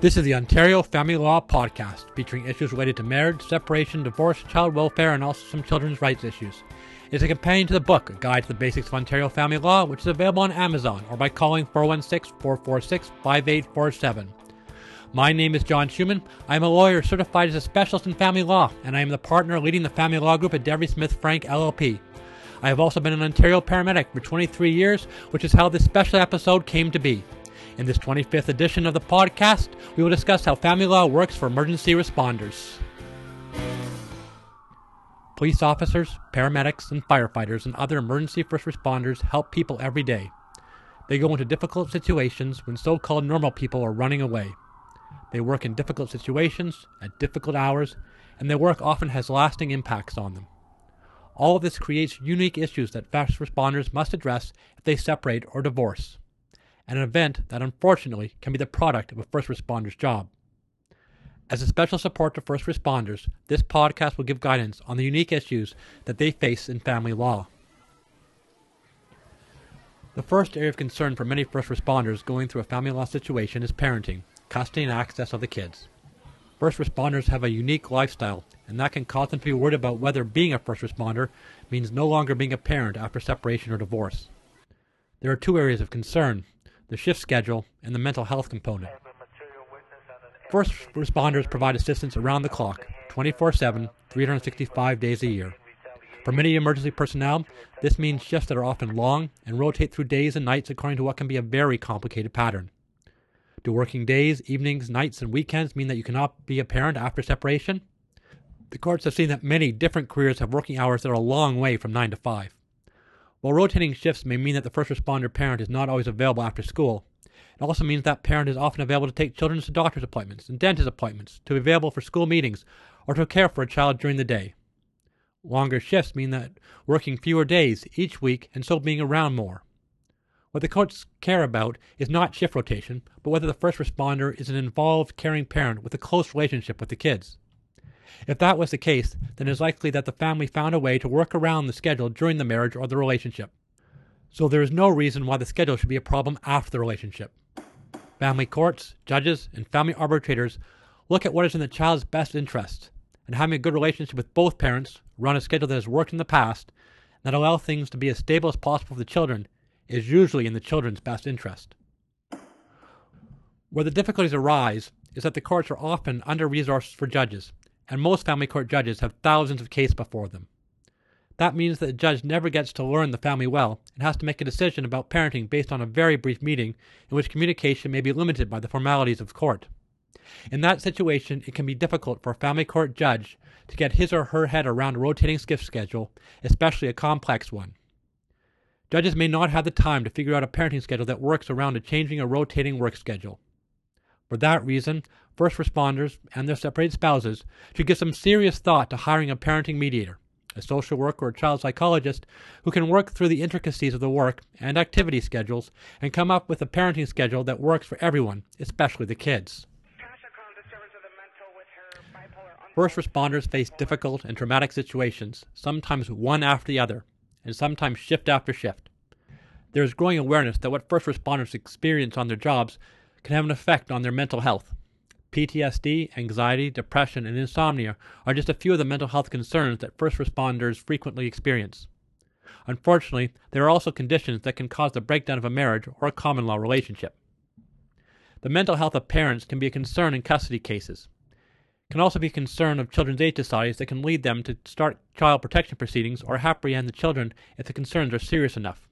This is the Ontario Family Law Podcast, featuring issues related to marriage, separation, divorce, child welfare, and also some children's rights issues. It's a companion to the book, A Guide to the Basics of Ontario Family Law, which is available on Amazon or by calling 416 446 5847. My name is John Schuman. I am a lawyer certified as a specialist in family law, and I am the partner leading the family law group at Devry Smith Frank LLP. I have also been an Ontario paramedic for 23 years, which is how this special episode came to be. In this 25th edition of the podcast, we will discuss how family law works for emergency responders. Police officers, paramedics, and firefighters and other emergency first responders help people every day. They go into difficult situations when so called normal people are running away. They work in difficult situations, at difficult hours, and their work often has lasting impacts on them. All of this creates unique issues that first responders must address if they separate or divorce an event that unfortunately can be the product of a first responder's job. As a special support to first responders, this podcast will give guidance on the unique issues that they face in family law. The first area of concern for many first responders going through a family law situation is parenting, custody, and access of the kids. First responders have a unique lifestyle, and that can cause them to be worried about whether being a first responder means no longer being a parent after separation or divorce. There are two areas of concern the shift schedule, and the mental health component. First responders provide assistance around the clock, 24 7, 365 days a year. For many emergency personnel, this means shifts that are often long and rotate through days and nights according to what can be a very complicated pattern. Do working days, evenings, nights, and weekends mean that you cannot be a parent after separation? The courts have seen that many different careers have working hours that are a long way from 9 to 5. While rotating shifts may mean that the first responder parent is not always available after school, it also means that parent is often available to take children to doctor's appointments and dentist appointments, to be available for school meetings, or to care for a child during the day. Longer shifts mean that working fewer days each week and so being around more. What the courts care about is not shift rotation, but whether the first responder is an involved, caring parent with a close relationship with the kids. If that was the case, then it is likely that the family found a way to work around the schedule during the marriage or the relationship. So there is no reason why the schedule should be a problem after the relationship. Family courts, judges, and family arbitrators look at what is in the child's best interest, and having a good relationship with both parents, run a schedule that has worked in the past, and that allow things to be as stable as possible for the children is usually in the children's best interest. Where the difficulties arise is that the courts are often under resourced for judges, and most family court judges have thousands of cases before them. That means that the judge never gets to learn the family well and has to make a decision about parenting based on a very brief meeting in which communication may be limited by the formalities of court. In that situation, it can be difficult for a family court judge to get his or her head around a rotating skiff schedule, especially a complex one. Judges may not have the time to figure out a parenting schedule that works around a changing or rotating work schedule. For that reason, first responders and their separated spouses should give some serious thought to hiring a parenting mediator, a social worker or child psychologist who can work through the intricacies of the work and activity schedules and come up with a parenting schedule that works for everyone, especially the kids. First responders face difficult and traumatic situations, sometimes one after the other, and sometimes shift after shift. There is growing awareness that what first responders experience on their jobs can have an effect on their mental health. PTSD, anxiety, depression, and insomnia are just a few of the mental health concerns that first responders frequently experience. Unfortunately, there are also conditions that can cause the breakdown of a marriage or a common law relationship. The mental health of parents can be a concern in custody cases. It can also be a concern of children's aid societies that can lead them to start child protection proceedings or apprehend the children if the concerns are serious enough.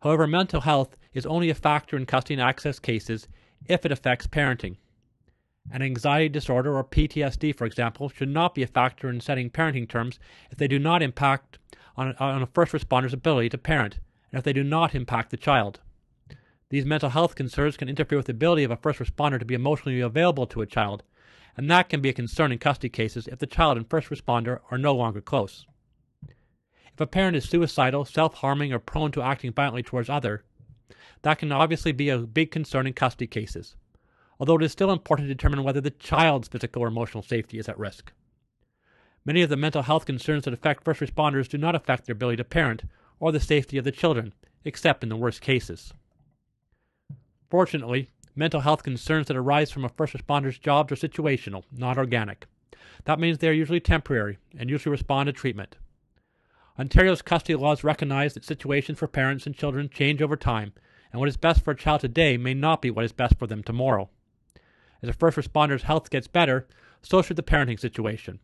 However, mental health is only a factor in custody and access cases if it affects parenting. An anxiety disorder or PTSD, for example, should not be a factor in setting parenting terms if they do not impact on, on a first responder's ability to parent and if they do not impact the child. These mental health concerns can interfere with the ability of a first responder to be emotionally available to a child, and that can be a concern in custody cases if the child and first responder are no longer close. If a parent is suicidal, self harming, or prone to acting violently towards others, that can obviously be a big concern in custody cases, although it is still important to determine whether the child's physical or emotional safety is at risk. Many of the mental health concerns that affect first responders do not affect their ability to parent or the safety of the children, except in the worst cases. Fortunately, mental health concerns that arise from a first responder's jobs are situational, not organic. That means they are usually temporary and usually respond to treatment. Ontario's custody laws recognize that situations for parents and children change over time, and what is best for a child today may not be what is best for them tomorrow. As a first responder's health gets better, so should the parenting situation.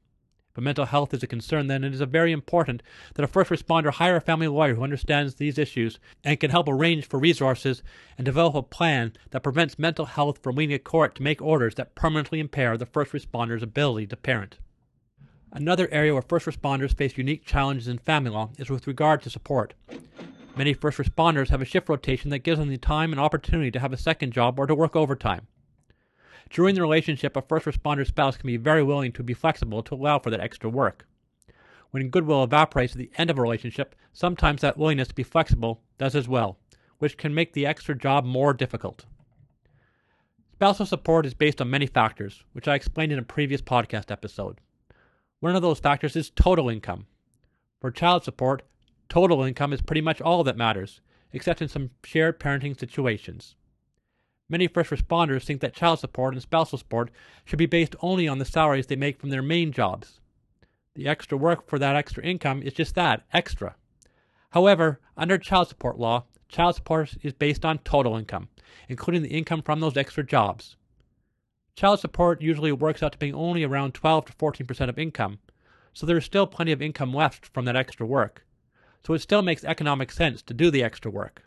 If mental health is a concern, then it is very important that a first responder hire a family lawyer who understands these issues and can help arrange for resources and develop a plan that prevents mental health from leading a court to make orders that permanently impair the first responder's ability to parent. Another area where first responders face unique challenges in family law is with regard to support. Many first responders have a shift rotation that gives them the time and opportunity to have a second job or to work overtime. During the relationship, a first responder spouse can be very willing to be flexible to allow for that extra work. When goodwill evaporates at the end of a relationship, sometimes that willingness to be flexible does as well, which can make the extra job more difficult. Spousal support is based on many factors, which I explained in a previous podcast episode. One of those factors is total income. For child support, total income is pretty much all that matters, except in some shared parenting situations. Many first responders think that child support and spousal support should be based only on the salaries they make from their main jobs. The extra work for that extra income is just that, extra. However, under child support law, child support is based on total income, including the income from those extra jobs. Child support usually works out to being only around 12 to 14% of income, so there is still plenty of income left from that extra work. So it still makes economic sense to do the extra work.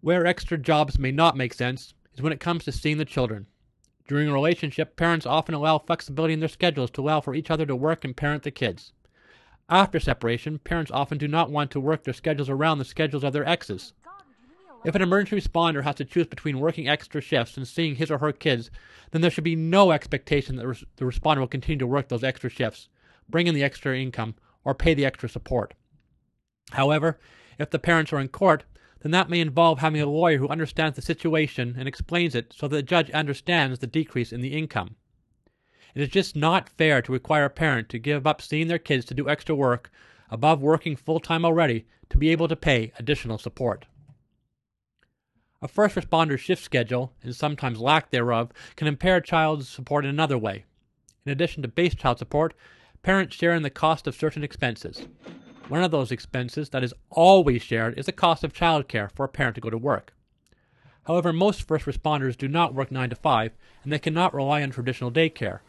Where extra jobs may not make sense is when it comes to seeing the children. During a relationship, parents often allow flexibility in their schedules to allow for each other to work and parent the kids. After separation, parents often do not want to work their schedules around the schedules of their exes. If an emergency responder has to choose between working extra shifts and seeing his or her kids, then there should be no expectation that the responder will continue to work those extra shifts, bring in the extra income, or pay the extra support. However, if the parents are in court, then that may involve having a lawyer who understands the situation and explains it so that the judge understands the decrease in the income. It is just not fair to require a parent to give up seeing their kids to do extra work above working full time already to be able to pay additional support. A first responder's shift schedule, and sometimes lack thereof, can impair child support in another way. In addition to base child support, parents share in the cost of certain expenses. One of those expenses that is always shared is the cost of childcare for a parent to go to work. However, most first responders do not work 9 to 5, and they cannot rely on traditional daycare.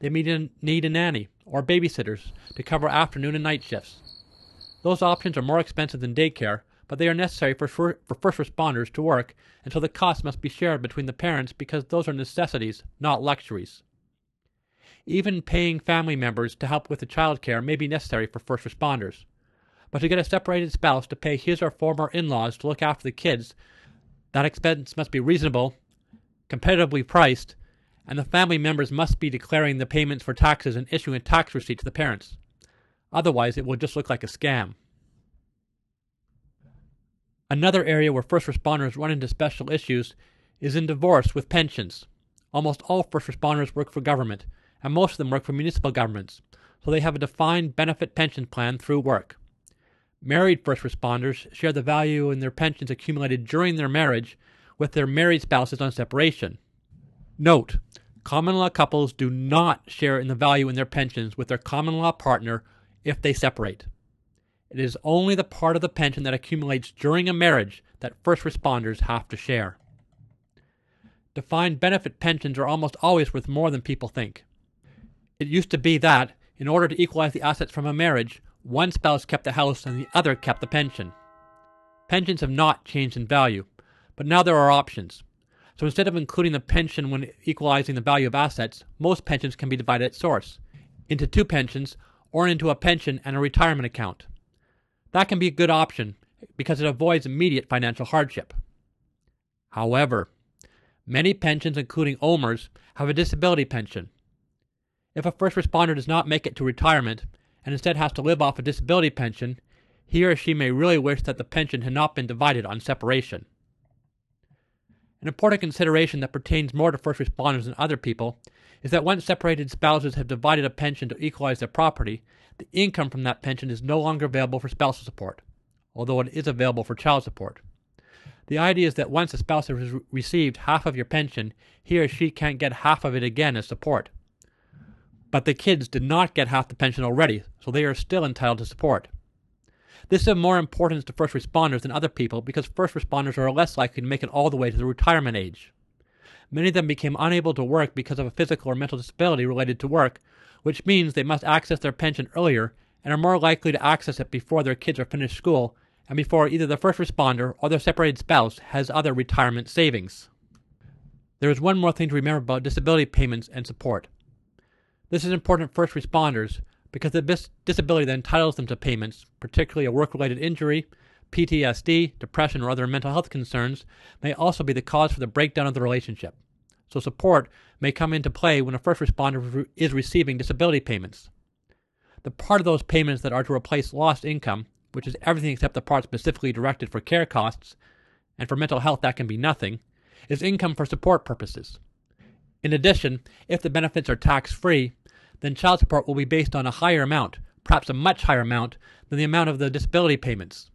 They may need a nanny or babysitters to cover afternoon and night shifts. Those options are more expensive than daycare, but they are necessary for, for first responders to work, and so the cost must be shared between the parents because those are necessities, not luxuries. Even paying family members to help with the child care may be necessary for first responders. But to get a separated spouse to pay his or former in laws to look after the kids, that expense must be reasonable, competitively priced, and the family members must be declaring the payments for taxes and issuing a tax receipt to the parents. Otherwise, it will just look like a scam. Another area where first responders run into special issues is in divorce with pensions. Almost all first responders work for government, and most of them work for municipal governments, so they have a defined benefit pension plan through work. Married first responders share the value in their pensions accumulated during their marriage with their married spouses on separation. Note, common law couples do not share in the value in their pensions with their common law partner if they separate. It is only the part of the pension that accumulates during a marriage that first responders have to share. Defined benefit pensions are almost always worth more than people think. It used to be that, in order to equalize the assets from a marriage, one spouse kept the house and the other kept the pension. Pensions have not changed in value, but now there are options. So instead of including the pension when equalizing the value of assets, most pensions can be divided at source into two pensions or into a pension and a retirement account. That can be a good option because it avoids immediate financial hardship. However, many pensions, including OMERS, have a disability pension. If a first responder does not make it to retirement and instead has to live off a disability pension, he or she may really wish that the pension had not been divided on separation. An important consideration that pertains more to first responders than other people is that once separated spouses have divided a pension to equalize their property, the income from that pension is no longer available for spousal support, although it is available for child support. The idea is that once a spouse has re- received half of your pension, he or she can't get half of it again as support. But the kids did not get half the pension already, so they are still entitled to support. This is of more importance to first responders than other people because first responders are less likely to make it all the way to the retirement age. Many of them became unable to work because of a physical or mental disability related to work, which means they must access their pension earlier and are more likely to access it before their kids are finished school and before either the first responder or their separated spouse has other retirement savings. There is one more thing to remember about disability payments and support. This is important for first responders because the dis- disability that entitles them to payments, particularly a work related injury, PTSD, depression, or other mental health concerns, may also be the cause for the breakdown of the relationship. So, support may come into play when a first responder is receiving disability payments. The part of those payments that are to replace lost income which is everything except the part specifically directed for care costs, and for mental health that can be nothing, is income for support purposes. In addition, if the benefits are tax free, then child support will be based on a higher amount, perhaps a much higher amount, than the amount of the disability payments.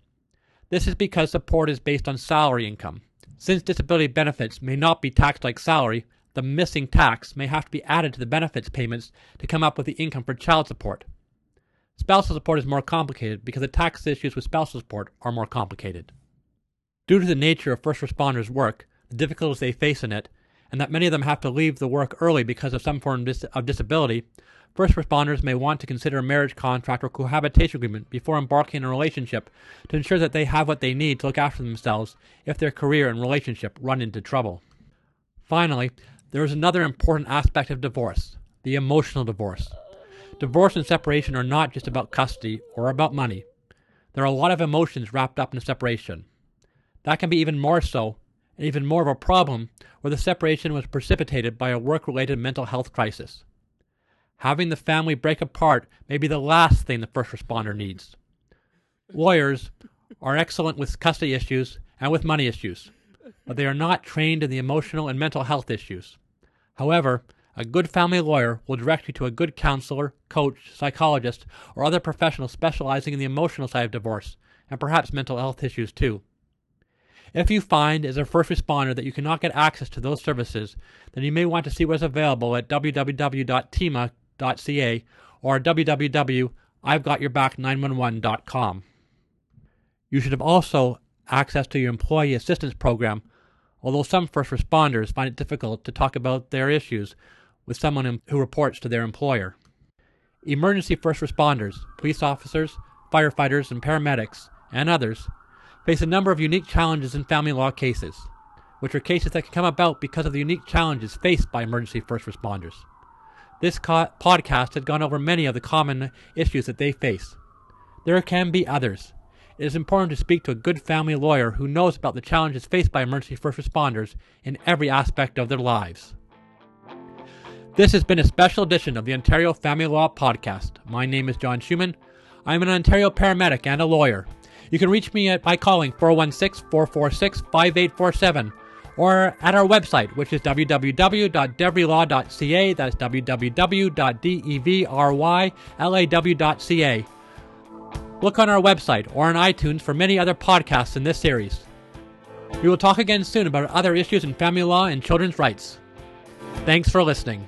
This is because support is based on salary income. Since disability benefits may not be taxed like salary, the missing tax may have to be added to the benefits payments to come up with the income for child support. Spousal support is more complicated because the tax issues with spousal support are more complicated. Due to the nature of first responders' work, the difficulties they face in it, and that many of them have to leave the work early because of some form of disability, first responders may want to consider a marriage contract or cohabitation agreement before embarking on a relationship to ensure that they have what they need to look after themselves if their career and relationship run into trouble. Finally, there is another important aspect of divorce the emotional divorce. Divorce and separation are not just about custody or about money. There are a lot of emotions wrapped up in a separation. That can be even more so, and even more of a problem, where the separation was precipitated by a work related mental health crisis. Having the family break apart may be the last thing the first responder needs. Lawyers are excellent with custody issues and with money issues, but they are not trained in the emotional and mental health issues. However, a good family lawyer will direct you to a good counselor, coach, psychologist, or other professional specializing in the emotional side of divorce, and perhaps mental health issues too. If you find as a first responder that you cannot get access to those services, then you may want to see what's available at www.tema.ca or www.i'vegotyourback911.com. You should have also access to your employee assistance program, although some first responders find it difficult to talk about their issues with someone who reports to their employer. Emergency first responders, police officers, firefighters, and paramedics, and others, face a number of unique challenges in family law cases, which are cases that can come about because of the unique challenges faced by emergency first responders. This co- podcast has gone over many of the common issues that they face. There can be others. It is important to speak to a good family lawyer who knows about the challenges faced by emergency first responders in every aspect of their lives. This has been a special edition of the Ontario Family Law Podcast. My name is John Schuman. I'm an Ontario paramedic and a lawyer. You can reach me at, by calling 416 446 5847 or at our website, which is www.devrylaw.ca. That's www.devrylaw.ca. Look on our website or on iTunes for many other podcasts in this series. We will talk again soon about other issues in family law and children's rights. Thanks for listening.